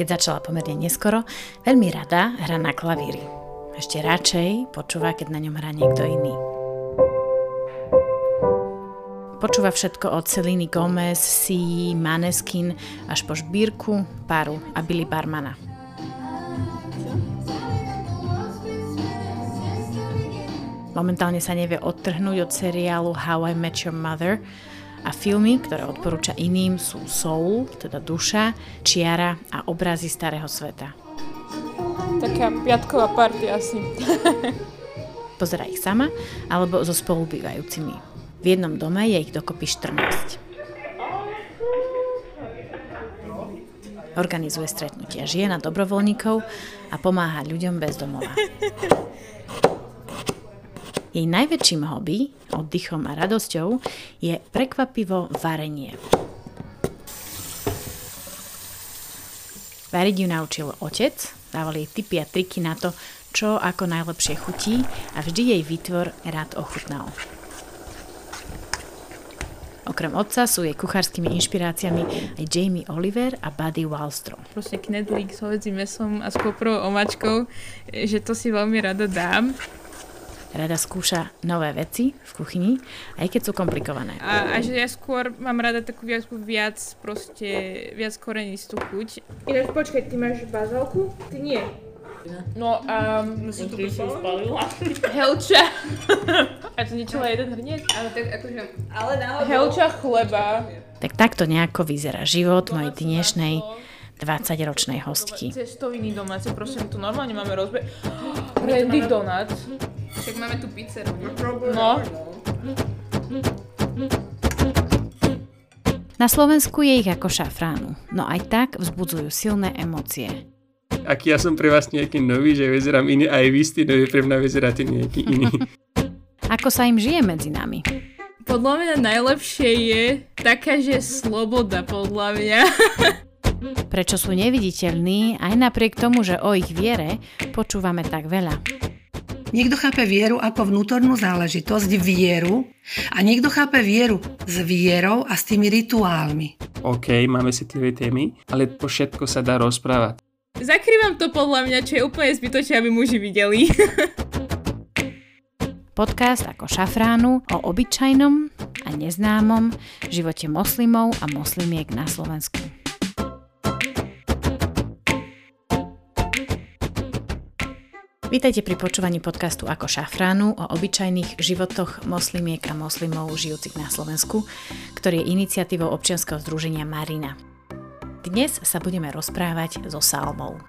keď začala pomerne neskoro, veľmi rada hrá na klavíri. Ešte radšej počúva, keď na ňom hrá niekto iný. Počúva všetko od Celiny Gomez, Si, Maneskin až po Šbírku, Paru a Billy Barmana. Momentálne sa nevie odtrhnúť od seriálu How I Met Your Mother a filmy, ktoré odporúča iným, sú Soul, teda duša, Čiara a obrazy starého sveta. Taká piatková party asi. Pozera ich sama alebo so spolubývajúcimi. V jednom dome je ich dokopy 14. Organizuje stretnutia žien a dobrovoľníkov a pomáha ľuďom bez domova. Jej najväčším hobby, oddychom a radosťou, je prekvapivo varenie. Variť ju naučil otec, dával jej tipy a triky na to, čo ako najlepšie chutí a vždy jej výtvor rád ochutnal. Okrem otca sú jej kuchárskymi inšpiráciami aj Jamie Oliver a Buddy Wallstrom. Proste knedlík s hovedzím mesom a s koprovou omačkou, že to si veľmi rada dám. Rada skúša nové veci v kuchyni, aj keď sú komplikované. A, a že ja skôr mám rada takú viac, viac proste, viac korenistú chuť. Ináč počkaj, ty máš bazálku? Ty nie. No a... Um, si to spalila. Helča. a to niečo jeden hrniec? Ale tak akože... Ale náhodou... Helča chleba. Tak takto nejako vyzerá život mojej dnešnej 20-ročnej hostky. Cestoviny domáce, prosím, tu normálne máme rozbe... Randy Donut. Však máme tu pizzeru. No. Na Slovensku je ich ako šafránu, no aj tak vzbudzujú silné emócie aký ja som pre vás nejaký nový, že vyzerám iný, aj vy ste nový, pre mňa vyzeráte nejaký iný. Ako sa im žije medzi nami? Podľa mňa najlepšie je taká, že sloboda, podľa mňa. Prečo sú neviditeľní, aj napriek tomu, že o ich viere počúvame tak veľa. Niekto chápe vieru ako vnútornú záležitosť, vieru, a niekto chápe vieru s vierou a s tými rituálmi. OK, máme citlivé témy, ale po všetko sa dá rozprávať. Zakrývam to podľa mňa, čo je úplne zbytočné, aby muži videli. Podcast ako šafránu o obyčajnom a neznámom živote moslimov a moslimiek na Slovensku. Vítajte pri počúvaní podcastu Ako šafránu o obyčajných životoch moslimiek a moslimov žijúcich na Slovensku, ktorý je iniciatívou občianskeho združenia Marina. Dnes sa budeme rozprávať so Salmou.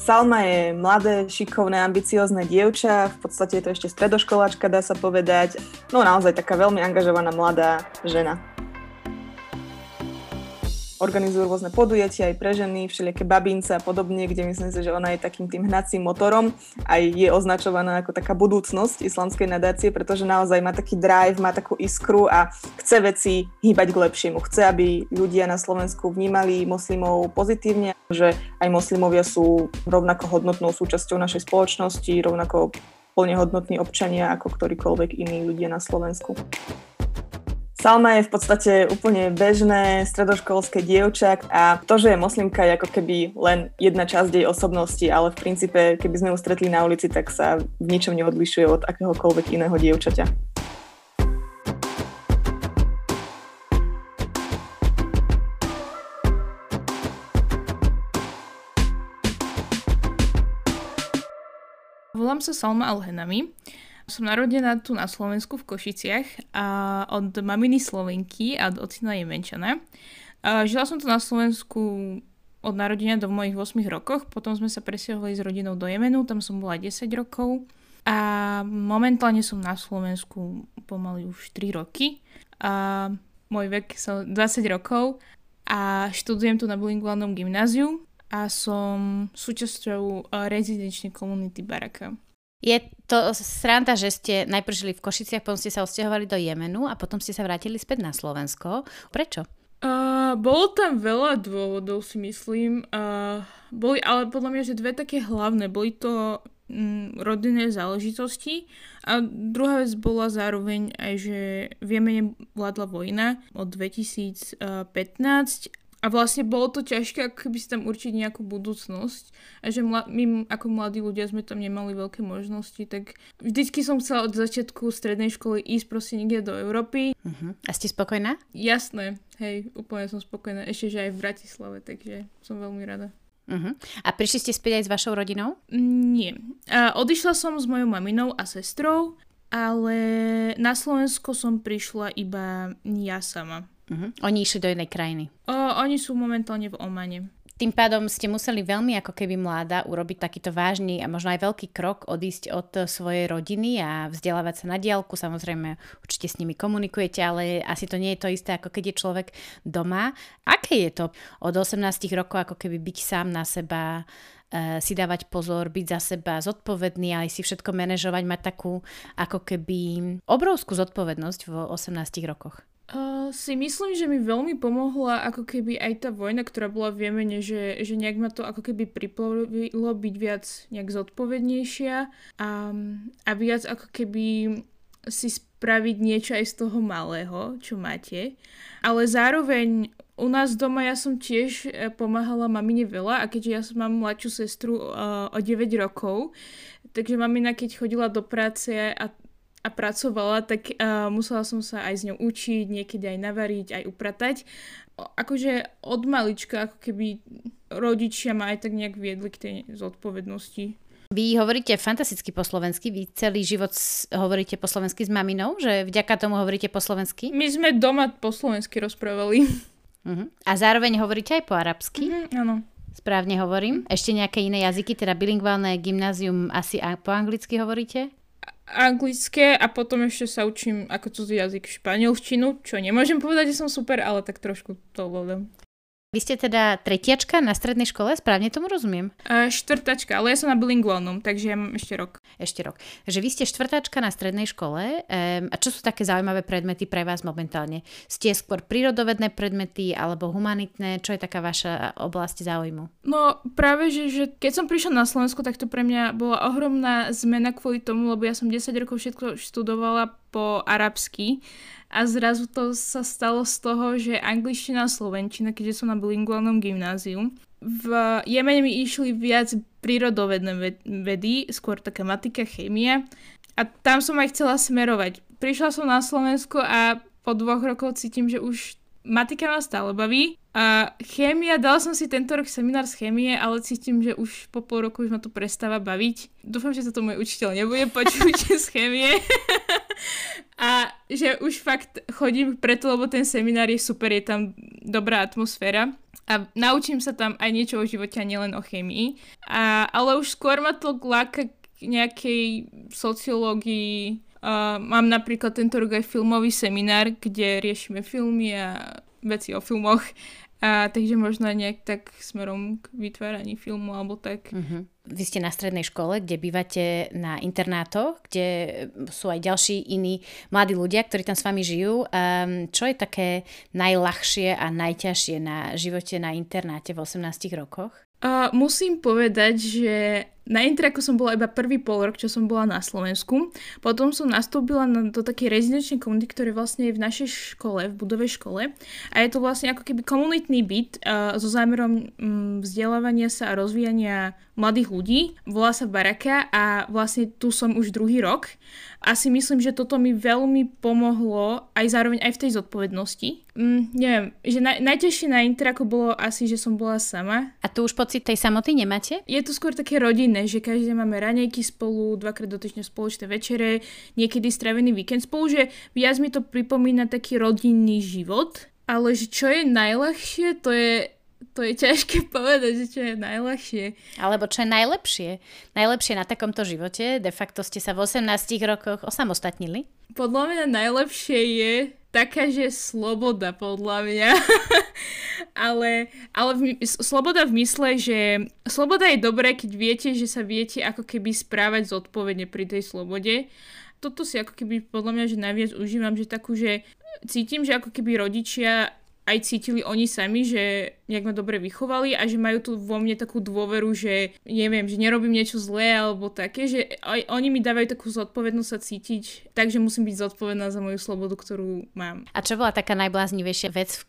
Salma je mladé, šikovné, ambiciozne dievča, v podstate je to ešte stredoškoláčka, dá sa povedať. No naozaj taká veľmi angažovaná mladá žena organizujú rôzne podujatia aj pre ženy, všelijaké babince a podobne, kde myslím si, že ona je takým tým hnacím motorom a je označovaná ako taká budúcnosť islamskej nadácie, pretože naozaj má taký drive, má takú iskru a chce veci hýbať k lepšiemu. Chce, aby ľudia na Slovensku vnímali moslimov pozitívne, že aj moslimovia sú rovnako hodnotnou súčasťou našej spoločnosti, rovnako plne hodnotní občania ako ktorýkoľvek iní ľudia na Slovensku. Salma je v podstate úplne bežné stredoškolské dievča a to, že je moslimka je ako keby len jedna časť jej osobnosti, ale v princípe, keby sme ju stretli na ulici, tak sa v ničom neodlišuje od akéhokoľvek iného dievčaťa. Volám sa Salma Alhenami som narodená tu na Slovensku v Košiciach a od maminy Slovenky a od ocina je Menčana. A žila som tu na Slovensku od narodenia do mojich 8 rokoch, potom sme sa presťahovali s rodinou do Jemenu, tam som bola 10 rokov a momentálne som na Slovensku pomaly už 3 roky a môj vek som 20 rokov a študujem tu na bilingválnom gymnáziu a som súčasťou rezidenčnej komunity Baraka. Je to sranda, že ste najprv žili v Košiciach, potom ste sa odsťahovali do Jemenu a potom ste sa vrátili späť na Slovensko. Prečo? Uh, bolo tam veľa dôvodov, si myslím. Uh, boli ale podľa mňa, že dve také hlavné. Boli to mm, rodinné záležitosti a druhá vec bola zároveň aj, že v Jemene vládla vojna od 2015 a vlastne bolo to ťažké, ako keby si tam určiť nejakú budúcnosť. A že mla- my ako mladí ľudia sme tam nemali veľké možnosti, tak vždycky som chcela od začiatku strednej školy ísť proste niekde do Európy. Uh-huh. A ste spokojná? Jasné, hej, úplne som spokojná. Ešte, že aj v Bratislave, takže som veľmi rada. Uh-huh. A prišli ste späť aj s vašou rodinou? Nie. A odišla som s mojou maminou a sestrou, ale na Slovensko som prišla iba ja sama. Uh-huh. Oni išli do jednej krajiny. O, oni sú momentálne v Omane. Tým pádom ste museli veľmi ako keby mláda urobiť takýto vážny a možno aj veľký krok odísť od svojej rodiny a vzdelávať sa na diálku. Samozrejme, určite s nimi komunikujete, ale asi to nie je to isté, ako keď je človek doma. Aké je to od 18 rokov ako keby byť sám na seba, e, si dávať pozor, byť za seba zodpovedný, aj si všetko manažovať, mať takú ako keby obrovskú zodpovednosť v 18 rokoch? Uh, si myslím, že mi veľmi pomohla ako keby aj tá vojna, ktorá bola v Jemene, že, že nejak ma to ako keby priplovilo byť viac nejak zodpovednejšia a, a viac ako keby si spraviť niečo aj z toho malého, čo máte. Ale zároveň u nás doma ja som tiež e, pomáhala mamine veľa a keďže ja som mám mladšiu sestru uh, o 9 rokov, takže mamina keď chodila do práce a a pracovala, tak uh, musela som sa aj s ňou učiť, niekedy aj navariť, aj upratať. Akože od malička, ako keby rodičia ma aj tak nejak viedli k tej zodpovednosti. Vy hovoríte fantasticky po slovensky, vy celý život hovoríte po slovensky s maminou, že vďaka tomu hovoríte po slovensky? My sme doma po slovensky rozprávali. Uh-huh. A zároveň hovoríte aj po arabsky? Uh-huh, áno. Správne hovorím. Ešte nejaké iné jazyky, teda bilingválne gymnázium asi po anglicky hovoríte? Anglické a potom ešte sa učím ako cudzí jazyk španielštinu, čo nemôžem povedať, že som super, ale tak trošku to ovládam. Vy ste teda tretiačka na strednej škole, správne tomu rozumiem? Uh, štvrtačka, ale ja som na bilingválnom, takže ja mám ešte rok. Ešte rok. Takže vy ste štvrtačka na strednej škole. Um, a čo sú také zaujímavé predmety pre vás momentálne? Ste skôr prírodovedné predmety alebo humanitné? Čo je taká vaša oblasť záujmu? No práve, že, že keď som prišla na Slovensku, tak to pre mňa bola ohromná zmena kvôli tomu, lebo ja som 10 rokov všetko študovala po arabsky a zrazu to sa stalo z toho, že angličtina a slovenčina, keďže som na bilinguálnom gymnáziu, v Jemene mi išli viac prírodovedné vedy, skôr taká matika, chémia a tam som aj chcela smerovať. Prišla som na Slovensko a po dvoch rokoch cítim, že už matika ma stále baví. A chémia, dal som si tento rok seminár z chémie, ale cítim, že už po pol roku už ma to prestáva baviť. Dúfam, že toto môj učiteľ nebude počuť z chémie. A že už fakt chodím preto, lebo ten seminár je super, je tam dobrá atmosféra a naučím sa tam aj niečo o živote a nielen o chemii. A, ale už skôr ma to láka k nejakej sociológii. Uh, mám napríklad tento rok aj filmový seminár, kde riešime filmy a veci o filmoch a takže možno nejak tak smerom k vytváraní filmu alebo tak. Uh-huh. Vy ste na strednej škole, kde bývate na internátoch, kde sú aj ďalší iní mladí ľudia, ktorí tam s vami žijú. Um, čo je také najľahšie a najťažšie na živote na internáte v 18 rokoch? Uh, musím povedať, že na Intraku som bola iba prvý pol rok, čo som bola na Slovensku. Potom som nastúpila na, do takej rezidenčnej komunity, ktorý vlastne je v našej škole, v budove škole. A je to vlastne ako keby komunitný byt uh, so zámerom um, vzdelávania sa a rozvíjania mladých ľudí. Volá sa Baraka a vlastne tu som už druhý rok. A si myslím, že toto mi veľmi pomohlo aj zároveň aj v tej zodpovednosti. Mm, neviem, že naj, najtežšie na Intraku bolo asi, že som bola sama. A tu už pocit tej samoty nemáte? Je to skôr také rodinné že každý máme raňajky spolu, dvakrát do týždňa spoločné večere, niekedy stravený víkend spolu, že viac mi to pripomína taký rodinný život, ale že čo je najľahšie, to je to je ťažké povedať, že čo je najľahšie. Alebo čo je najlepšie. Najlepšie na takomto živote, de facto ste sa v 18 rokoch osamostatnili? Podľa mňa najlepšie je taká, že sloboda podľa mňa. ale ale v, sloboda v mysle, že sloboda je dobré, keď viete, že sa viete ako keby správať zodpovedne pri tej slobode. Toto si ako keby podľa mňa, že najviac užívam, že takú, že cítim, že ako keby rodičia aj cítili oni sami, že nejak ma dobre vychovali a že majú tu vo mne takú dôveru, že neviem, že nerobím niečo zlé alebo také, že aj oni mi dávajú takú zodpovednosť sa cítiť, takže musím byť zodpovedná za moju slobodu, ktorú mám. A čo bola taká najbláznivejšia vec v,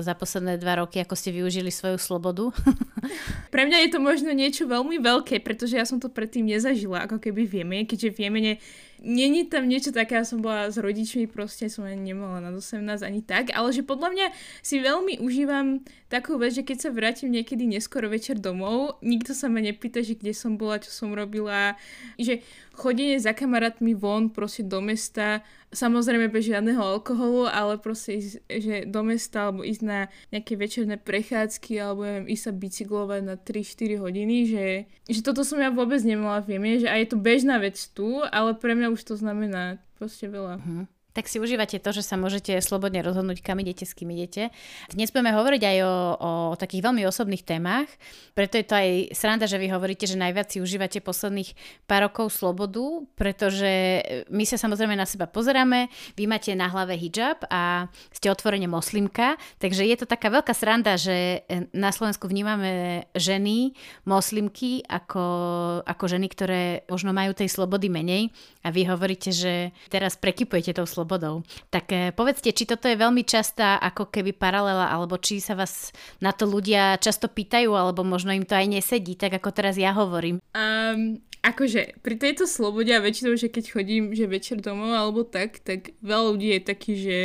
za posledné dva roky, ako ste využili svoju slobodu? Pre mňa je to možno niečo veľmi veľké, pretože ja som to predtým nezažila, ako keby vieme, keďže vieme, ne, Není tam niečo také, ja som bola s rodičmi, proste som ani nemala na 18 ani tak, ale že podľa mňa si veľmi užívam takú vec, že keď sa vrátim niekedy neskoro večer domov, nikto sa ma nepýta, že kde som bola, čo som robila, že chodenie za kamarátmi von proste do mesta Samozrejme bez žiadneho alkoholu, ale proste ísť, že do mesta alebo ísť na nejaké večerné prechádzky alebo neviem, ísť sa bicyklovať na 3-4 hodiny, že, že toto som ja vôbec nemala v že aj je to bežná vec tu, ale pre mňa už to znamená proste veľa. Uh-huh tak si užívate to, že sa môžete slobodne rozhodnúť, kam idete, s kým idete. Dnes budeme hovoriť aj o, o takých veľmi osobných témach, preto je to aj sranda, že vy hovoríte, že najviac si užívate posledných pár rokov slobodu, pretože my sa samozrejme na seba pozeráme, vy máte na hlave hijab a ste otvorene moslimka, takže je to taká veľká sranda, že na Slovensku vnímame ženy, moslimky ako, ako ženy, ktoré možno majú tej slobody menej a vy hovoríte, že teraz prekypujete tou slobodou slobodou. Tak eh, povedzte, či toto je veľmi častá ako keby paralela, alebo či sa vás na to ľudia často pýtajú, alebo možno im to aj nesedí, tak ako teraz ja hovorím. Um, akože pri tejto slobode a väčšinou, že keď chodím, že večer domov alebo tak, tak veľa ľudí je taký, že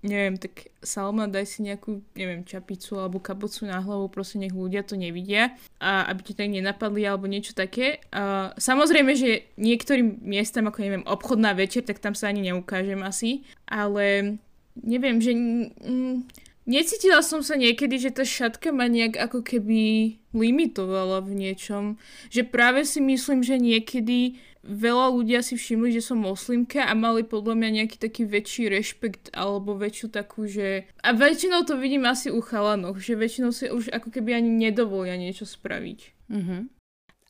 neviem, tak Salma, daj si nejakú, neviem, čapicu alebo kapucu na hlavu, proste nech ľudia to nevidia a aby ti tak nenapadli alebo niečo také. A samozrejme, že niektorým miestam, ako neviem, obchodná večer, tak tam sa ani neukážem asi, ale neviem, že... Mm, Necítila som sa niekedy, že tá šatka ma nejak ako keby limitovala v niečom. Že práve si myslím, že niekedy veľa ľudia si všimli, že som moslimka a mali podľa mňa nejaký taký väčší rešpekt alebo väčšiu takú, že... A väčšinou to vidím asi u chalanoch, že väčšinou si už ako keby ani nedovolia niečo spraviť. Mm-hmm.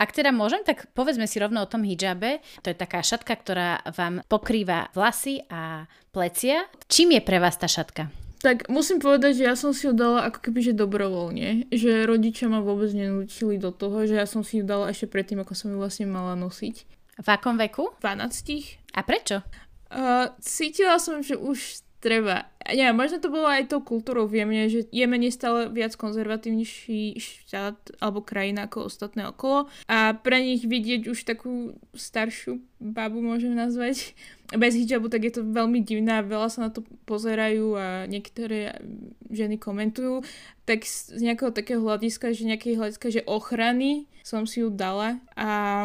Ak teda môžem, tak povedzme si rovno o tom hijabe. To je taká šatka, ktorá vám pokrýva vlasy a plecia. Čím je pre vás tá šatka? Tak musím povedať, že ja som si ju dala ako keby že dobrovoľne. Že rodičia ma vôbec nenúčili do toho, že ja som si ju dala ešte predtým, ako som ju vlastne mala nosiť. V akom veku? 12. A prečo? Uh, cítila som, že už treba. Ja, možno to bolo aj tou kultúrou. V Jemene, že Jemen je stále viac konzervatívnejší štát alebo krajina ako ostatné okolo. A pre nich vidieť už takú staršiu babu môžem nazvať bez hijabu, tak je to veľmi divné a veľa sa na to pozerajú a niektoré ženy komentujú, tak z nejakého takého hľadiska, že nejakej hľadiska, že ochrany som si ju dala. A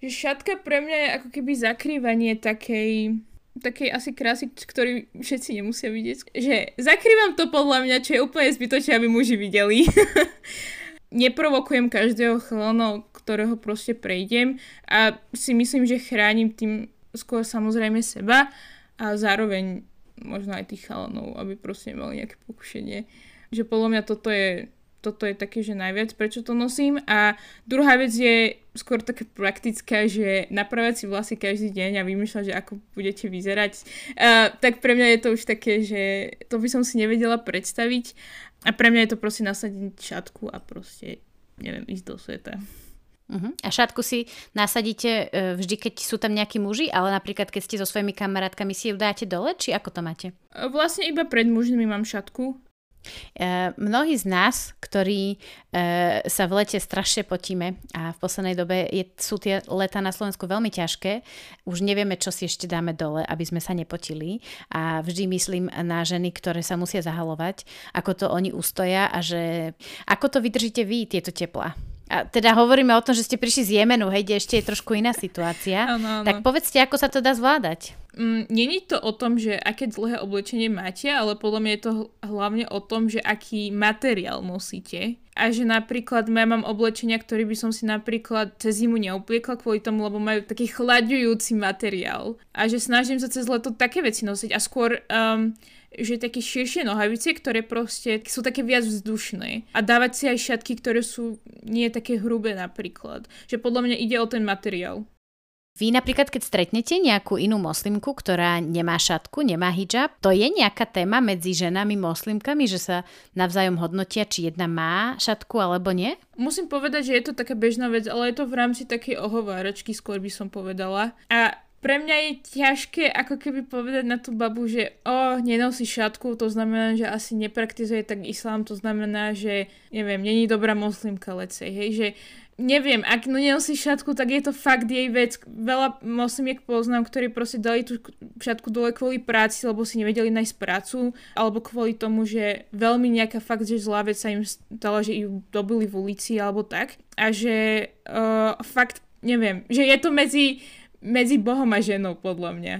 že šatka pre mňa je ako keby zakrývanie takej takej asi krásy, ktorý všetci nemusia vidieť. Že zakrývam to podľa mňa, čo je úplne zbytočné, aby muži videli. Neprovokujem každého chlana, ktorého proste prejdem a si myslím, že chránim tým skôr samozrejme seba a zároveň možno aj tých chalanov, aby proste nemali nejaké pokušenie. Že podľa mňa toto je toto je také, že najviac, prečo to nosím. A druhá vec je skôr taká praktická, že napravať si vlasy každý deň a vymýšľať, že ako budete vyzerať. Uh, tak pre mňa je to už také, že to by som si nevedela predstaviť. A pre mňa je to proste nasadiť šatku a proste, neviem, ísť do sveta. Uh-huh. A šatku si nasadíte uh, vždy, keď sú tam nejakí muži, ale napríklad keď ste so svojimi kamarátkami si ju dáte dole, či ako to máte? Vlastne iba pred mužmi mám šatku E, mnohí z nás, ktorí e, sa v lete strašne potíme a v poslednej dobe je, sú tie leta na Slovensku veľmi ťažké, už nevieme, čo si ešte dáme dole, aby sme sa nepotili a vždy myslím na ženy, ktoré sa musia zahalovať, ako to oni ustoja a že ako to vydržíte vy, tieto teplá. A teda hovoríme o tom, že ste prišli z Jemenu, hej, kde ešte je trošku iná situácia. Ano, ano. Tak povedzte, ako sa to dá zvládať. Mm, Není to o tom, že aké dlhé oblečenie máte, ale podľa mňa je to hlavne o tom, že aký materiál nosíte. A že napríklad ja mám oblečenia, ktoré by som si napríklad cez zimu neobliekla kvôli tomu, lebo majú taký chladujúci materiál. A že snažím sa cez leto také veci nosiť a skôr... Um, že také širšie nohavice, ktoré proste sú také viac vzdušné. A dávať si aj šatky, ktoré sú nie také hrubé napríklad. Že podľa mňa ide o ten materiál. Vy napríklad, keď stretnete nejakú inú moslimku, ktorá nemá šatku, nemá hijab, to je nejaká téma medzi ženami moslimkami, že sa navzájom hodnotia, či jedna má šatku alebo nie? Musím povedať, že je to taká bežná vec, ale je to v rámci takej ohováračky, skôr by som povedala. A pre mňa je ťažké ako keby povedať na tú babu, že o, nenosí šatku, to znamená, že asi nepraktizuje tak islám, to znamená, že neviem, není dobrá moslimka, lecej, hej, že neviem, ak no nenosí šatku, tak je to fakt jej vec. Veľa moslimiek poznám, ktorí proste dali tú šatku dole kvôli práci, lebo si nevedeli nájsť prácu, alebo kvôli tomu, že veľmi nejaká fakt, že zlá vec sa im stala, že ju dobili v ulici, alebo tak. A že uh, fakt, neviem, že je to medzi, medzi Bohom a ženou, podľa mňa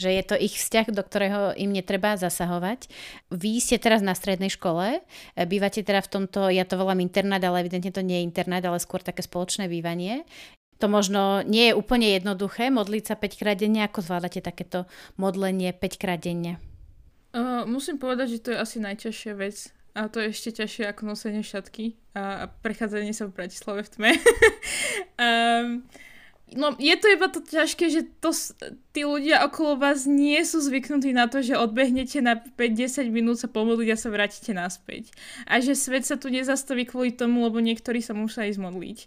že je to ich vzťah, do ktorého im netreba zasahovať. Vy ste teraz na strednej škole, bývate teda v tomto, ja to volám internát, ale evidentne to nie je internát, ale skôr také spoločné bývanie. To možno nie je úplne jednoduché modliť sa 5 krát denne, ako zvládate takéto modlenie 5 krát denne? Uh, musím povedať, že to je asi najťažšia vec. A to je ešte ťažšie ako nosenie šatky a, a prechádzanie sa v Bratislave v tme. um, No je to iba to ťažké, že to, tí ľudia okolo vás nie sú zvyknutí na to, že odbehnete na 5-10 minút sa pomodliť a sa vrátite naspäť. A že svet sa tu nezastaví kvôli tomu, lebo niektorí sa musia ísť modliť.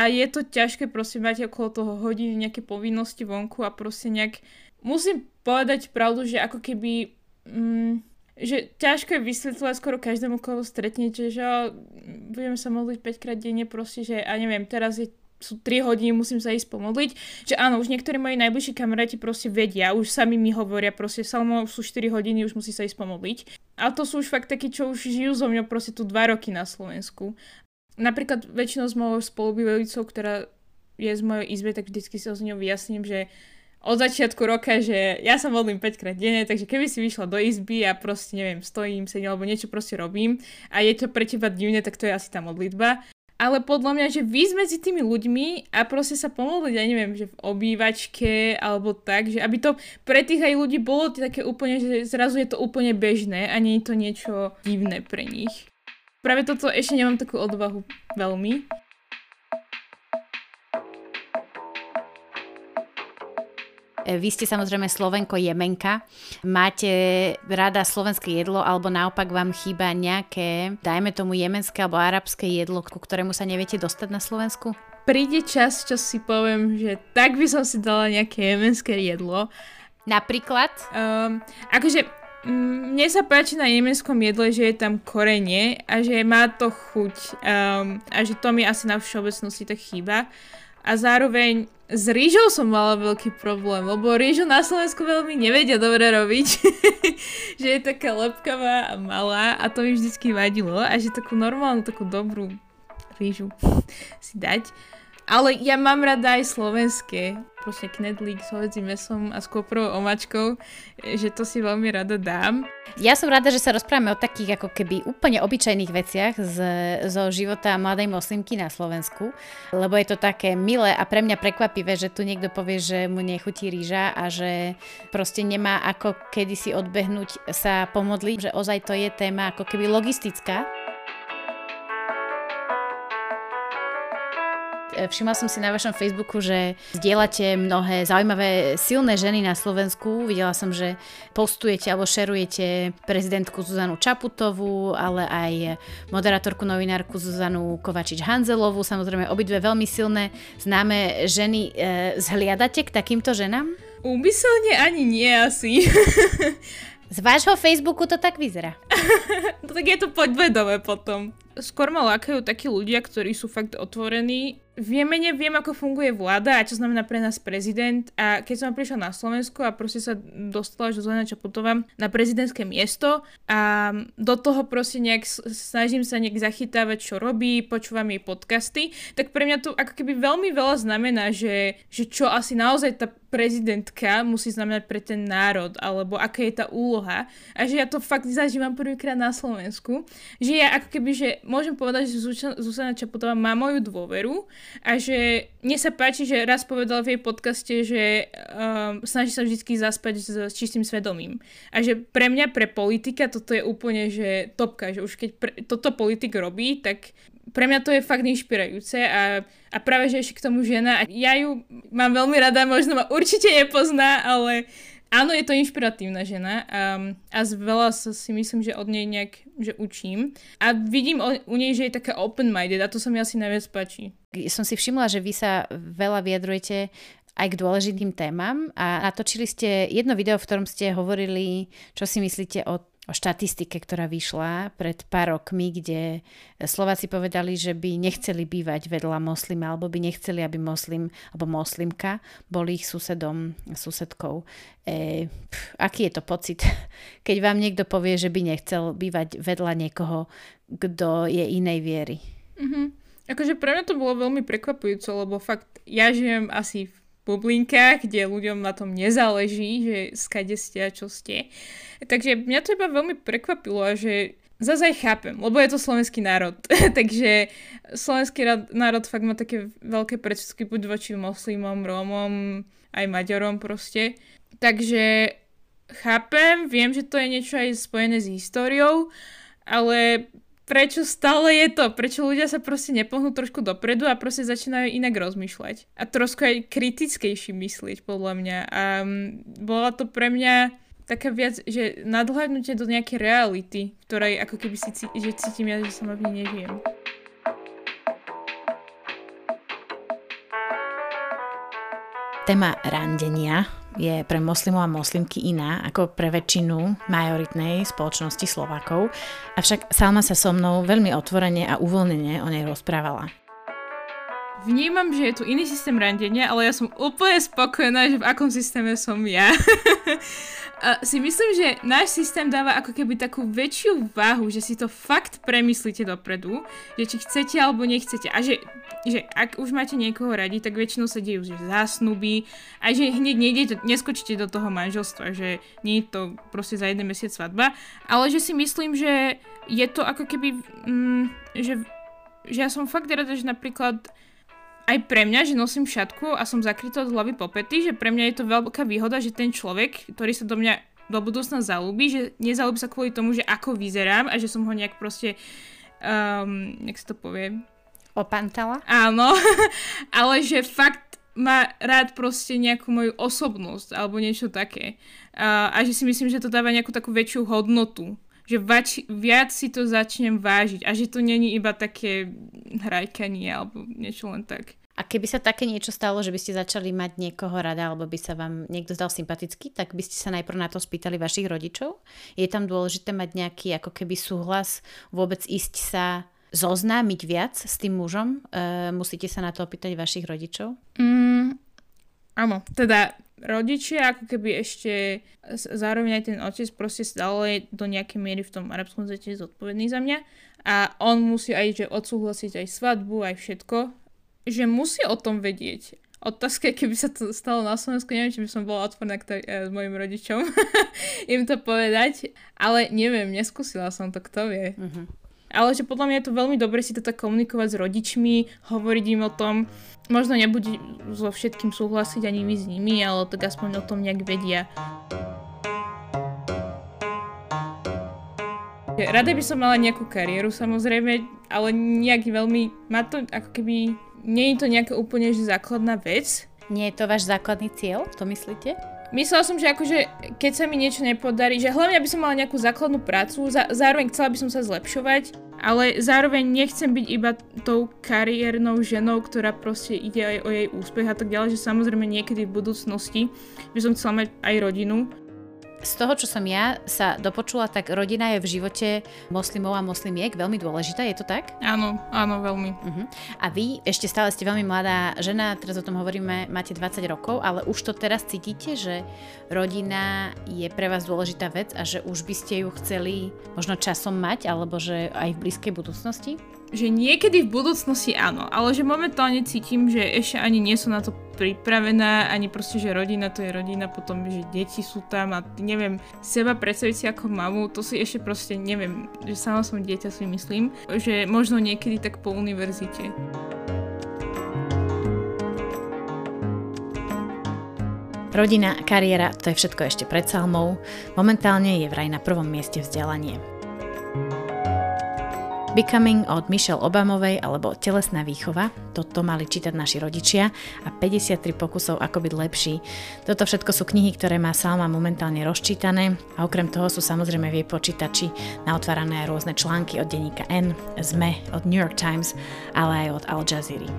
A je to ťažké proste mať okolo toho hodiny nejaké povinnosti vonku a proste nejak... Musím povedať pravdu, že ako keby... Mm, že ťažko je vysvetľovať skoro každému, koho stretnete, že budeme sa modliť 5 krát denne, proste, že a neviem, teraz je sú 3 hodiny, musím sa ísť pomodliť. Že áno, už niektorí moji najbližší kamaráti proste vedia, už sami mi hovoria, proste Salmo sú 4 hodiny, už musí sa ísť pomodliť. A to sú už fakt takí, čo už žijú so mňou proste tu 2 roky na Slovensku. Napríklad väčšinou s mojou spolubývajúcou, ktorá je z mojej izbe, tak vždycky sa s ňou vyjasním, že od začiatku roka, že ja sa modlím 5 krát denne, takže keby si vyšla do izby a proste, neviem, stojím, sedím alebo niečo proste robím a je to pre teba divné, tak to je asi tá modlitba ale podľa mňa, že vy medzi tými ľuďmi a proste sa pomôcť, ja neviem, že v obývačke alebo tak, že aby to pre tých aj ľudí bolo také úplne, že zrazu je to úplne bežné a nie je to niečo divné pre nich. Práve toto ešte nemám takú odvahu veľmi. Vy ste samozrejme Slovenko Jemenka. Máte rada slovenské jedlo alebo naopak vám chýba nejaké, dajme tomu jemenské alebo arabské jedlo, ku ktorému sa neviete dostať na Slovensku? Príde čas, čo si poviem, že tak by som si dala nejaké jemenské jedlo. Napríklad? Um, akože mm, mne sa páči na jemenskom jedle, že je tam korenie a že má to chuť um, a že to mi asi na všeobecnosti tak chýba. A zároveň s rýžou som mala veľký problém, lebo rýžu na Slovensku veľmi nevedia dobre robiť. že je taká lepkavá a malá a to mi vždycky vadilo. A že takú normálnu, takú dobrú rýžu si dať. Ale ja mám rada aj slovenské, proste knedlík s hovedzím mesom a s koprovou omačkou, že to si veľmi rada dám. Ja som rada, že sa rozprávame o takých ako keby úplne obyčajných veciach z, zo života mladej moslimky na Slovensku, lebo je to také milé a pre mňa prekvapivé, že tu niekto povie, že mu nechutí rýža a že proste nemá ako kedysi odbehnúť sa pomodliť, že ozaj to je téma ako keby logistická Všimla som si na vašom Facebooku, že zdieľate mnohé zaujímavé silné ženy na Slovensku. Videla som, že postujete alebo šerujete prezidentku Zuzanu Čaputovú, ale aj moderátorku, novinárku Zuzanu Kovačič-Hanzelovú. Samozrejme, obidve veľmi silné známe ženy. E, zhliadate k takýmto ženám? Úmyselne ani nie asi. Z vášho Facebooku to tak vyzerá. no tak je to podvedové potom. Skôr ma lákajú takí ľudia, ktorí sú fakt otvorení vieme, neviem, ako funguje vláda a čo znamená pre nás prezident. A keď som prišla na Slovensku a proste sa dostala až do Zlena Čaputová na prezidentské miesto a do toho proste nejak snažím sa nejak zachytávať, čo robí, počúvam jej podcasty, tak pre mňa to ako keby veľmi veľa znamená, že, že čo asi naozaj tá prezidentka musí znamenať pre ten národ, alebo aká je tá úloha. A že ja to fakt zažívam prvýkrát na Slovensku. Že ja ako keby, že môžem povedať, že Zuzana Čaputová má moju dôveru a že mne sa páči, že raz povedala v jej podcaste, že um, snaží sa vždy zaspať s, s čistým svedomím. A že pre mňa, pre politika, toto je úplne, že topka, že už keď pre, toto politik robí, tak pre mňa to je fakt inšpirujúce a, a práve, že ešte k tomu žena, a ja ju mám veľmi rada, možno ma určite nepozná, ale áno, je to inšpiratívna žena a, a z veľa sa si myslím, že od nej nejak že učím a vidím o, u nej, že je taká open-minded a to sa mi asi najviac páči. Som si všimla, že vy sa veľa vyjadrujete aj k dôležitým témam a natočili ste jedno video, v ktorom ste hovorili, čo si myslíte o o štatistike, ktorá vyšla pred pár rokmi, kde Slováci povedali, že by nechceli bývať vedľa moslima, alebo by nechceli, aby moslim alebo moslimka boli ich susedom, susedkou. E, pf, aký je to pocit, keď vám niekto povie, že by nechcel bývať vedľa niekoho, kto je inej viery? Mm-hmm. Akože pre mňa to bolo veľmi prekvapujúce, lebo fakt ja žijem asi v bublinkách, kde ľuďom na tom nezáleží, že skade ste a čo ste. Takže mňa to iba veľmi prekvapilo a že zase aj chápem, lebo je to slovenský národ. Takže slovenský národ fakt má také veľké predsudky buď voči moslimom, Rómom, aj Maďarom proste. Takže chápem, viem, že to je niečo aj spojené s históriou, ale prečo stále je to, prečo ľudia sa proste nepohnú trošku dopredu a proste začínajú inak rozmýšľať. A trošku aj kritickejší myslieť, podľa mňa. A mm, bola to pre mňa taká viac, že nadhľadnutie do nejakej reality, ktorej ako keby si že cítim ja, že sama v nej nežijem. Téma randenia je pre moslimov a moslimky iná ako pre väčšinu majoritnej spoločnosti Slovákov, avšak Salma sa so mnou veľmi otvorene a uvoľnene o nej rozprávala. Vnímam, že je tu iný systém randenia, ale ja som úplne spokojná, že v akom systéme som ja. Si myslím, že náš systém dáva ako keby takú väčšiu váhu, že si to fakt premyslíte dopredu, že či chcete alebo nechcete. A že, že ak už máte niekoho radi, tak väčšinou sa dejú že zásnuby a že hneď nejdete, neskočíte do toho manželstva, že nie je to proste za jeden mesiac svadba, ale že si myslím, že je to ako keby, mm, že, že ja som fakt rada, že napríklad aj pre mňa, že nosím šatku a som zakrytá od hlavy po pety, že pre mňa je to veľká výhoda, že ten človek, ktorý sa do mňa do budúcna zalúbi, že nezalúbi sa kvôli tomu, že ako vyzerám a že som ho nejak proste, um, jak sa to povie? Opantala? Áno, ale že fakt má rád proste nejakú moju osobnosť alebo niečo také. Uh, a že si myslím, že to dáva nejakú takú väčšiu hodnotu že vač, viac si to začnem vážiť a že to není iba také hrajkanie alebo niečo len tak. A keby sa také niečo stalo, že by ste začali mať niekoho rada, alebo by sa vám niekto zdal sympatický, tak by ste sa najprv na to spýtali vašich rodičov? Je tam dôležité mať nejaký ako keby súhlas, vôbec ísť sa zoznámiť viac s tým mužom? E, musíte sa na to opýtať vašich rodičov? Mm, áno, teda rodičia ako keby ešte zároveň aj ten otec proste stále do nejakej miery v tom arabskom svete zodpovedný za mňa a on musí aj že odsúhlasiť aj svadbu, aj všetko, že musí o tom vedieť. Otázka, keby sa to stalo na Slovensku, neviem, či by som bola otvorená k e, s mojim rodičom im to povedať, ale neviem, neskúsila som to, kto vie. Uh-huh. Ale že podľa mňa je to veľmi dobre si to tak komunikovať s rodičmi, hovoriť im o tom. Možno nebude so všetkým súhlasiť ani my s nimi, ale tak aspoň o tom nejak vedia. Rada by som mala nejakú kariéru samozrejme, ale nejak veľmi, má to ako keby, nie je to nejaká úplne že základná vec. Nie je to váš základný cieľ, to myslíte? Myslela som, že akože keď sa mi niečo nepodarí, že hlavne aby som mala nejakú základnú prácu, za, zároveň chcela by som sa zlepšovať, ale zároveň nechcem byť iba tou kariérnou ženou, ktorá proste ide aj o jej úspech a tak ďalej, že samozrejme niekedy v budúcnosti by som chcela mať aj rodinu, z toho, čo som ja sa dopočula, tak rodina je v živote moslimov a moslimiek veľmi dôležitá, je to tak? Áno, áno, veľmi. Uh-huh. A vy ešte stále ste veľmi mladá žena, teraz o tom hovoríme, máte 20 rokov, ale už to teraz cítite, že rodina je pre vás dôležitá vec a že už by ste ju chceli možno časom mať, alebo že aj v blízkej budúcnosti? Že niekedy v budúcnosti áno, ale že momentálne cítim, že ešte ani nie som na to pripravená, ani proste, že rodina to je rodina, potom, že deti sú tam a neviem, seba predstaviť si ako mamu, to si ešte proste neviem, že sama som dieťa si myslím, že možno niekedy tak po univerzite. Rodina, kariéra, to je všetko ešte pred Salmou. Momentálne je vraj na prvom mieste vzdelanie. Becoming od Michelle Obamovej alebo Telesná výchova, toto mali čítať naši rodičia a 53 pokusov ako byť lepší. Toto všetko sú knihy, ktoré má Salma momentálne rozčítané a okrem toho sú samozrejme v jej počítači naotvárané rôzne články od denníka N, ZME, od New York Times, ale aj od Al Jazeera.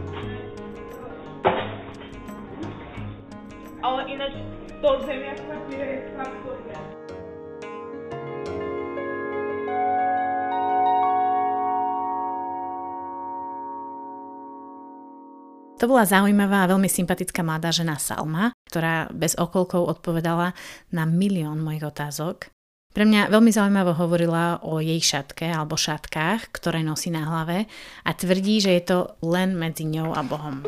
Ale ináč to zemiačka je To bola zaujímavá a veľmi sympatická mladá žena Salma, ktorá bez okolkov odpovedala na milión mojich otázok. Pre mňa veľmi zaujímavo hovorila o jej šatke alebo šatkách, ktoré nosí na hlave a tvrdí, že je to len medzi ňou a Bohom.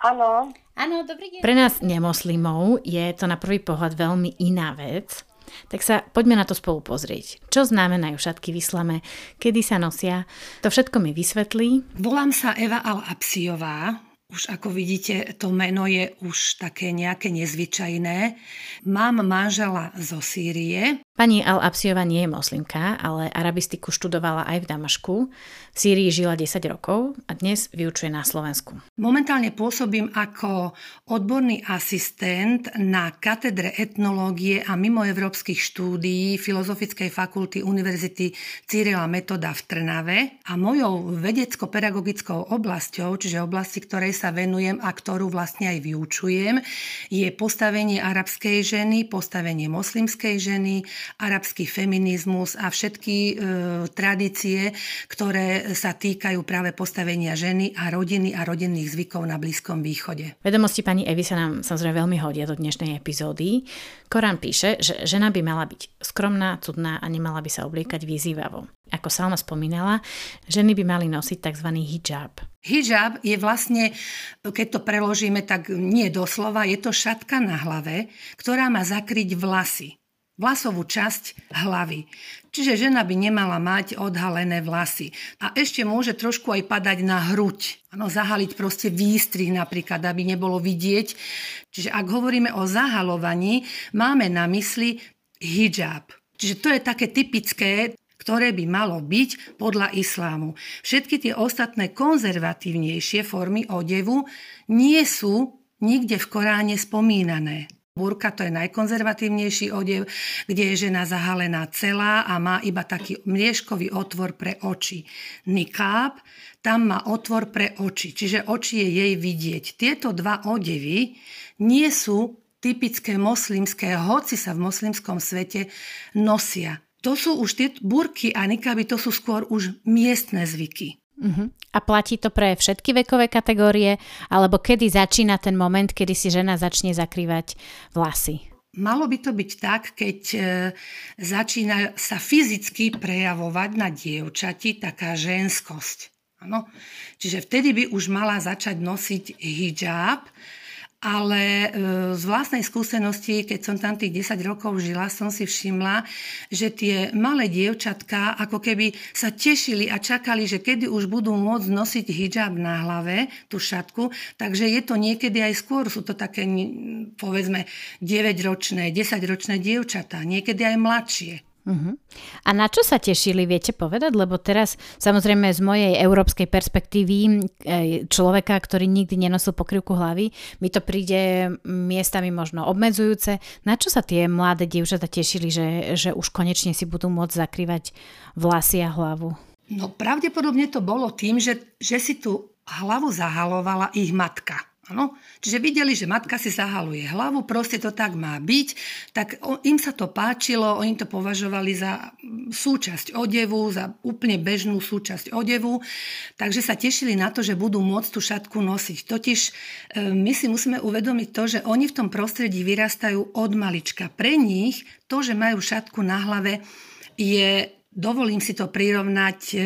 Áno, Áno, dobrý deň. Pre nás nemoslimov je to na prvý pohľad veľmi iná vec, tak sa poďme na to spolu pozrieť. Čo znamenajú šatky v islame, kedy sa nosia, to všetko mi vysvetlí. Volám sa Eva Al-Apsiová. Už ako vidíte, to meno je už také nejaké nezvyčajné. Mám manžela zo Sýrie. Pani Al-Apsiova nie je moslimka, ale arabistiku študovala aj v Damašku. V Sýrii žila 10 rokov a dnes vyučuje na Slovensku. Momentálne pôsobím ako odborný asistent na katedre etnológie a mimoevropských štúdií Filozofickej fakulty Univerzity Cyrila Metoda v Trnave a mojou vedecko-pedagogickou oblasťou, čiže oblasti, ktorej sa venujem a ktorú vlastne aj vyučujem, je postavenie arabskej ženy, postavenie moslimskej ženy, arabský feminizmus a všetky e, tradície, ktoré sa týkajú práve postavenia ženy a rodiny a rodinných zvykov na Blízkom východe. Vedomosti pani Evy sa nám samozrejme veľmi hodia do dnešnej epizódy. Korán píše, že žena by mala byť skromná, cudná a nemala by sa obliekať vyzývavo. Ako Salma spomínala, ženy by mali nosiť tzv. hijab. Hijab je vlastne, keď to preložíme, tak nie doslova, je to šatka na hlave, ktorá má zakryť vlasy vlasovú časť hlavy. Čiže žena by nemala mať odhalené vlasy. A ešte môže trošku aj padať na hruď. Ano, zahaliť proste výstrih napríklad, aby nebolo vidieť. Čiže ak hovoríme o zahalovaní, máme na mysli hijab. Čiže to je také typické, ktoré by malo byť podľa islámu. Všetky tie ostatné konzervatívnejšie formy odevu nie sú nikde v Koráne spomínané. Burka to je najkonzervatívnejší odev, kde je žena zahalená celá a má iba taký mlieškový otvor pre oči. Nikáb, tam má otvor pre oči, čiže oči je jej vidieť. Tieto dva odevy nie sú typické moslimské, hoci sa v moslimskom svete nosia. To sú už tie burky a nikáby, to sú skôr už miestne zvyky. Uh-huh. A platí to pre všetky vekové kategórie, alebo kedy začína ten moment, kedy si žena začne zakrývať vlasy? Malo by to byť tak, keď e, začína sa fyzicky prejavovať na dievčati taká ženskosť. Ano? Čiže vtedy by už mala začať nosiť hijab, ale e, z vlastnej skúsenosti, keď som tam tých 10 rokov žila, som si všimla, že tie malé dievčatka ako keby sa tešili a čakali, že kedy už budú môcť nosiť hijab na hlave, tú šatku, takže je to niekedy aj skôr, sú to také povedzme 9-ročné, 10-ročné dievčatá, niekedy aj mladšie. Uh-huh. A na čo sa tešili, viete povedať? Lebo teraz, samozrejme z mojej európskej perspektívy e, človeka, ktorý nikdy nenosil pokrývku hlavy, mi to príde miestami možno obmedzujúce. Na čo sa tie mladé dievčatá tešili, že, že už konečne si budú môcť zakrývať vlasy a hlavu? No pravdepodobne to bolo tým, že, že si tú hlavu zahalovala ich matka. Ano? Čiže videli, že matka si zahaluje hlavu, proste to tak má byť, tak im sa to páčilo, oni to považovali za súčasť odevu, za úplne bežnú súčasť odevu, takže sa tešili na to, že budú môcť tú šatku nosiť. Totiž e, my si musíme uvedomiť to, že oni v tom prostredí vyrastajú od malička. Pre nich to, že majú šatku na hlave, je, dovolím si to prirovnať, e,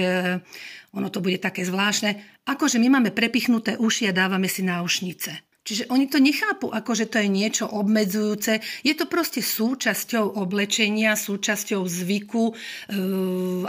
ono to bude také zvláštne, Akože my máme prepichnuté uši a dávame si náušnice. Čiže oni to nechápu, ako že to je niečo obmedzujúce. Je to proste súčasťou oblečenia, súčasťou zvyku, e,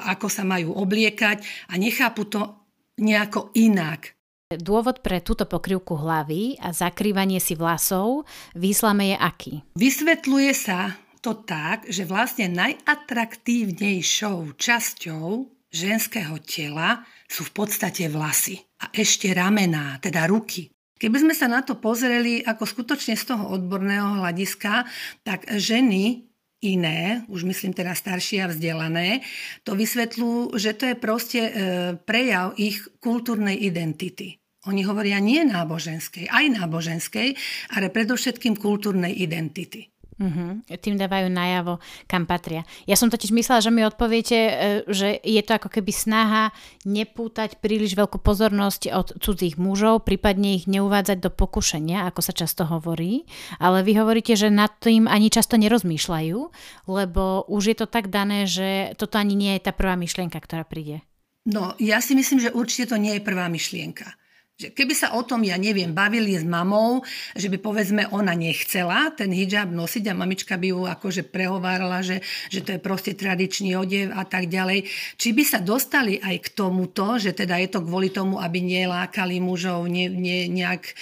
ako sa majú obliekať a nechápu to nejako inak. Dôvod pre túto pokrývku hlavy a zakrývanie si vlasov v islame je aký? Vysvetľuje sa to tak, že vlastne najatraktívnejšou časťou ženského tela sú v podstate vlasy a ešte ramená, teda ruky. Keby sme sa na to pozreli ako skutočne z toho odborného hľadiska, tak ženy iné, už myslím teda staršie a vzdelané, to vysvetľujú, že to je proste e, prejav ich kultúrnej identity. Oni hovoria nie náboženskej, aj náboženskej, ale predovšetkým kultúrnej identity. Uh-huh. Tým dávajú najavo, kam patria. Ja som totiž myslela, že mi odpoviete, e, že je to ako keby snaha nepútať príliš veľkú pozornosť od cudzích mužov, prípadne ich neuvádzať do pokušenia, ako sa často hovorí. Ale vy hovoríte, že nad tým ani často nerozmýšľajú, lebo už je to tak dané, že toto ani nie je tá prvá myšlienka, ktorá príde. No, ja si myslím, že určite to nie je prvá myšlienka. Že keby sa o tom, ja neviem, bavili s mamou, že by povedzme ona nechcela ten hijab nosiť a mamička by ju akože prehovárala, že, že to je proste tradičný odev a tak ďalej. Či by sa dostali aj k tomuto, že teda je to kvôli tomu, aby nelákali mužov, ne, ne, nejak e,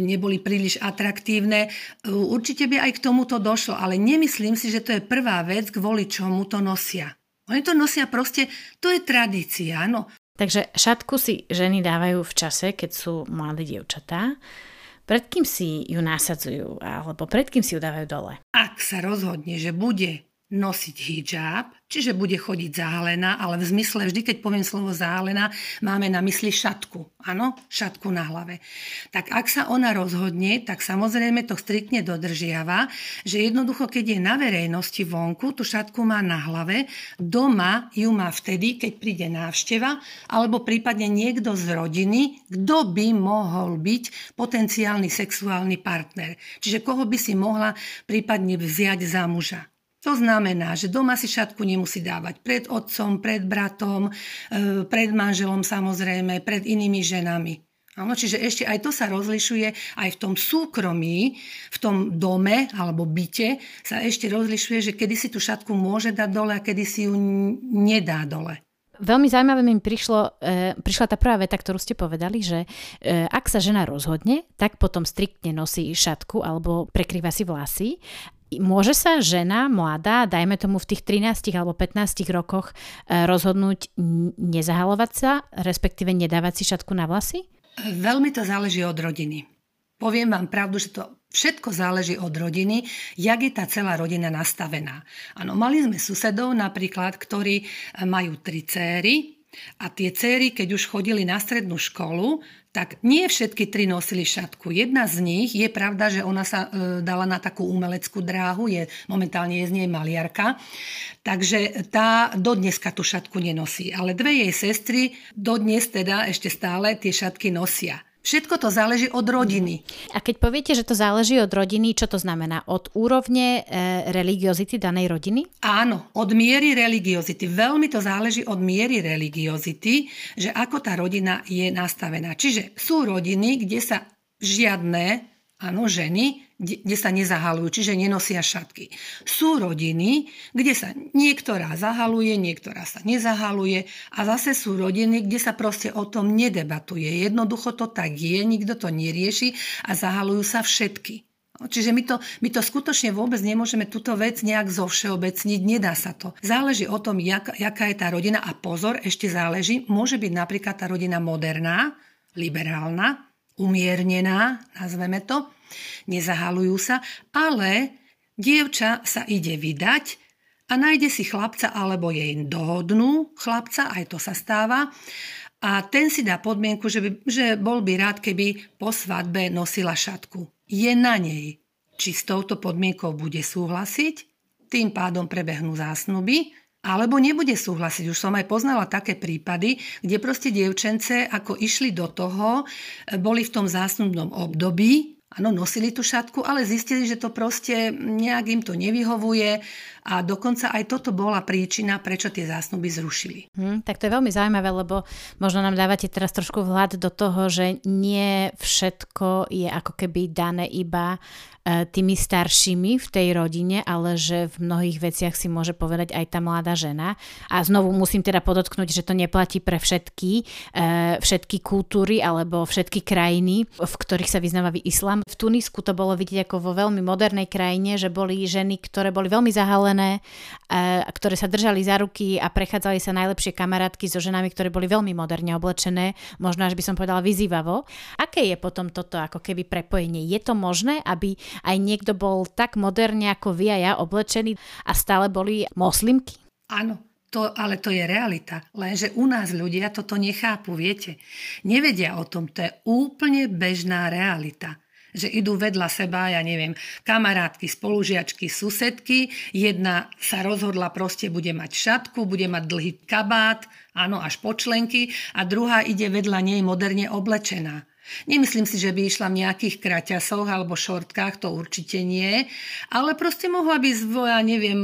neboli príliš atraktívne, určite by aj k tomuto došlo, ale nemyslím si, že to je prvá vec, kvôli čomu to nosia. Oni to nosia proste, to je tradícia, áno. Takže šatku si ženy dávajú v čase, keď sú mladé dievčatá. Pred kým si ju nasadzujú alebo pred kým si ju dávajú dole? Ak sa rozhodne, že bude nosiť hijab, čiže bude chodiť zahalená, ale v zmysle, vždy keď poviem slovo zahalená, máme na mysli šatku. Áno, šatku na hlave. Tak ak sa ona rozhodne, tak samozrejme to striktne dodržiava, že jednoducho, keď je na verejnosti vonku, tú šatku má na hlave, doma ju má vtedy, keď príde návšteva, alebo prípadne niekto z rodiny, kto by mohol byť potenciálny sexuálny partner. Čiže koho by si mohla prípadne vziať za muža. To znamená, že doma si šatku nemusí dávať pred otcom, pred bratom, e, pred manželom samozrejme, pred inými ženami. Áno, čiže ešte aj to sa rozlišuje, aj v tom súkromí, v tom dome alebo byte sa ešte rozlišuje, že kedy si tú šatku môže dať dole a kedy si ju nedá dole. Veľmi zaujímavé mi prišlo, e, prišla tá prvá veta, ktorú ste povedali, že e, ak sa žena rozhodne, tak potom striktne nosí šatku alebo prekrýva si vlasy Môže sa žena mladá, dajme tomu v tých 13 alebo 15 rokoch, e, rozhodnúť nezahalovať sa, respektíve nedávať si šatku na vlasy? Veľmi to záleží od rodiny. Poviem vám pravdu, že to všetko záleží od rodiny, jak je tá celá rodina nastavená. Áno, mali sme susedov napríklad, ktorí majú tri céry, a tie céry, keď už chodili na strednú školu, tak nie všetky tri nosili šatku. Jedna z nich, je pravda, že ona sa e, dala na takú umeleckú dráhu, je, momentálne je z nej maliarka, takže tá dodneska tú šatku nenosí. Ale dve jej sestry dodnes teda ešte stále tie šatky nosia. Všetko to záleží od rodiny. A keď poviete, že to záleží od rodiny, čo to znamená? Od úrovne e, religiozity danej rodiny? Áno, od miery religiozity. Veľmi to záleží od miery religiozity, že ako tá rodina je nastavená. Čiže sú rodiny, kde sa žiadne áno, ženy, kde sa nezahalujú, čiže nenosia šatky. Sú rodiny, kde sa niektorá zahaluje, niektorá sa nezahaluje a zase sú rodiny, kde sa proste o tom nedebatuje. Jednoducho to tak je, nikto to nerieši a zahalujú sa všetky. Čiže my to, my to skutočne vôbec nemôžeme túto vec nejak zovšeobecniť, nedá sa to. Záleží o tom, jak, jaká je tá rodina a pozor, ešte záleží, môže byť napríklad tá rodina moderná, liberálna, umiernená, nazveme to, nezahalujú sa, ale dievča sa ide vydať a nájde si chlapca alebo jej dohodnú chlapca, aj to sa stáva, a ten si dá podmienku, že, by, že bol by rád, keby po svadbe nosila šatku. Je na nej, či s touto podmienkou bude súhlasiť, tým pádom prebehnú zásnuby, alebo nebude súhlasiť. Už som aj poznala také prípady, kde proste dievčence, ako išli do toho, boli v tom zásnubnom období, Áno, nosili tú šatku, ale zistili, že to proste nejak im to nevyhovuje A dokonca aj toto bola príčina, prečo tie zásnuby zrušili. Hmm, tak to je veľmi zaujímavé, lebo možno nám dávate teraz trošku vhľad do toho, že nie všetko je ako keby dané iba E, tými staršími v tej rodine, ale že v mnohých veciach si môže povedať aj tá mladá žena. A znovu musím teda podotknúť, že to neplatí pre všetky, e, všetky kultúry alebo všetky krajiny, v ktorých sa vyznáva islám. V Tunisku to bolo vidieť ako vo veľmi modernej krajine, že boli ženy, ktoré boli veľmi zahalené, e, ktoré sa držali za ruky a prechádzali sa najlepšie kamarátky so ženami, ktoré boli veľmi moderne oblečené, možno až by som povedala vyzývavo. Aké je potom toto ako keby prepojenie? Je to možné, aby aj niekto bol tak moderne ako vy a ja oblečený a stále boli moslimky? Áno, to, ale to je realita. Lenže u nás ľudia toto nechápu, viete. Nevedia o tom, to je úplne bežná realita že idú vedľa seba, ja neviem, kamarátky, spolužiačky, susedky. Jedna sa rozhodla proste bude mať šatku, bude mať dlhý kabát, áno, až počlenky a druhá ide vedľa nej moderne oblečená. Nemyslím si, že by išla v nejakých kraťasoch alebo šortkách, to určite nie, ale proste mohla by zvoja, neviem,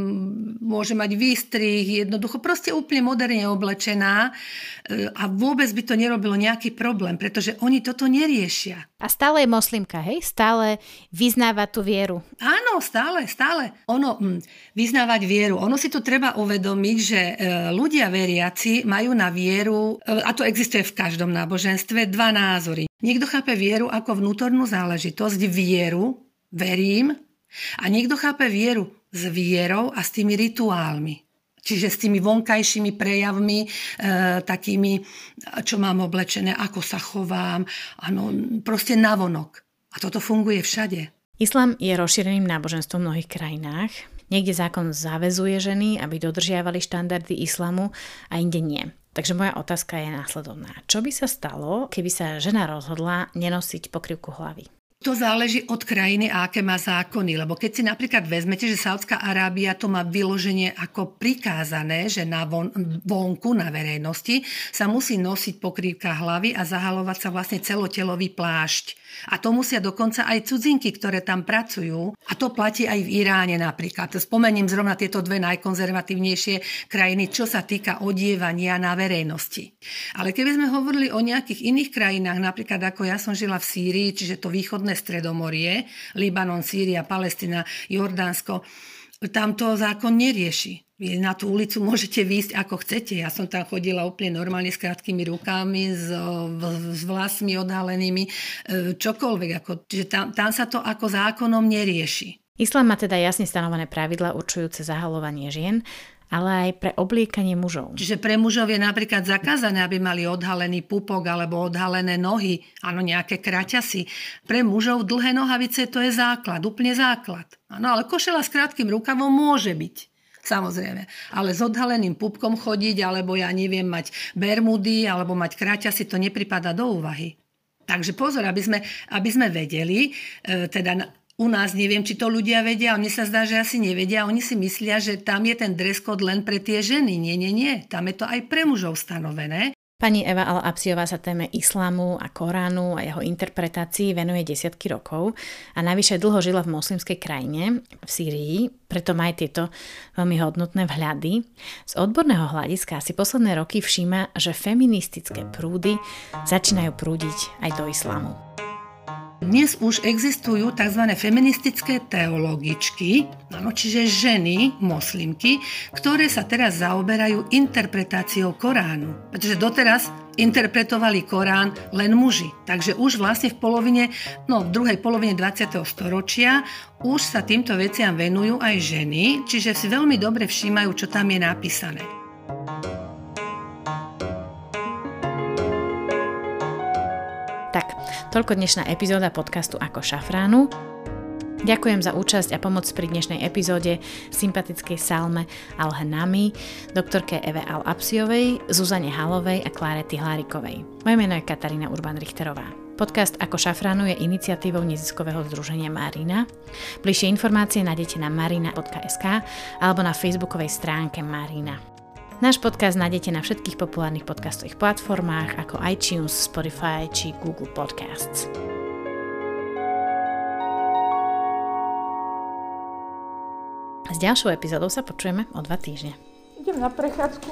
môže mať výstrih, jednoducho proste úplne moderne oblečená e, a vôbec by to nerobilo nejaký problém, pretože oni toto neriešia. A stále je moslimka, hej? Stále vyznáva tú vieru. Áno, stále, stále. Ono, hm, vyznávať vieru. Ono si tu treba uvedomiť, že e, ľudia veriaci majú na vieru, e, a to existuje v každom náboženstve, dva názory. Niekto chápe vieru ako vnútornú záležitosť, vieru, verím, a niekto chápe vieru s vierou a s tými rituálmi. Čiže s tými vonkajšími prejavmi, e, takými, čo mám oblečené, ako sa chovám, ano, proste navonok. A toto funguje všade. Islám je rozšíreným náboženstvom v mnohých krajinách. Niekde zákon zavezuje ženy, aby dodržiavali štandardy islamu a inde nie. Takže moja otázka je následovná. Čo by sa stalo, keby sa žena rozhodla nenosiť pokrývku hlavy? To záleží od krajiny a aké má zákony, lebo keď si napríklad vezmete, že Saudská Arábia to má vyloženie ako prikázané, že na von, vonku, na verejnosti sa musí nosiť pokrývka hlavy a zahalovať sa vlastne celotelový plášť. A to musia dokonca aj cudzinky, ktoré tam pracujú. A to platí aj v Iráne napríklad. Spomeniem zrovna tieto dve najkonzervatívnejšie krajiny, čo sa týka odievania na verejnosti. Ale keby sme hovorili o nejakých iných krajinách, napríklad ako ja som žila v Sýrii, čiže to východné stredomorie, Libanon, Sýria, Palestina, Jordánsko, tam to zákon nerieši. Vy na tú ulicu môžete výjsť ako chcete. Ja som tam chodila úplne normálne s krátkými rukami, s, s vlasmi odhalenými, e, čokoľvek. Ako, čiže tam, tam sa to ako zákonom nerieši. Islám má teda jasne stanovené pravidla určujúce zahalovanie žien, ale aj pre obliekanie mužov. Čiže pre mužov je napríklad zakázané, aby mali odhalený pupok alebo odhalené nohy, áno, nejaké kraťasy. Pre mužov dlhé nohavice to je základ, úplne základ. Áno, ale košela s krátkým rukavom môže byť. Samozrejme. Ale s odhaleným pupkom chodiť, alebo ja neviem, mať bermudy, alebo mať si to nepripada do úvahy. Takže pozor, aby sme, aby sme vedeli, e, teda u nás neviem, či to ľudia vedia, ale mne sa zdá, že asi nevedia. Oni si myslia, že tam je ten dress code len pre tie ženy. Nie, nie, nie. Tam je to aj pre mužov stanovené. Pani Eva Al-Apsiová sa téme islámu a Koránu a jeho interpretácii venuje desiatky rokov a navyše dlho žila v moslimskej krajine, v Sýrii, preto má aj tieto veľmi hodnotné vhľady. Z odborného hľadiska si posledné roky všíma, že feministické prúdy začínajú prúdiť aj do islámu. Dnes už existujú tzv. feministické teologičky, ano, čiže ženy, moslimky, ktoré sa teraz zaoberajú interpretáciou Koránu. Pretože doteraz interpretovali Korán len muži. Takže už vlastne v polovine, no v druhej polovine 20. storočia už sa týmto veciam venujú aj ženy, čiže si veľmi dobre všímajú, čo tam je napísané. Toľko dnešná epizóda podcastu Ako šafránu. Ďakujem za účasť a pomoc pri dnešnej epizóde sympatickej Salme Alhenami, doktorke Eve Al-Apsiovej, Zuzane Halovej a Klárety Hlárikovej. Moje meno je Katarína Urban-Richterová. Podcast Ako šafránu je iniciatívou neziskového združenia Marina. Bližšie informácie nájdete na marina.sk alebo na facebookovej stránke Marina. Náš podcast nájdete na všetkých populárnych podcastových platformách ako iTunes, Spotify či Google Podcasts. S ďalšou epizódou sa počujeme o dva týždne. Idem na prechádzku.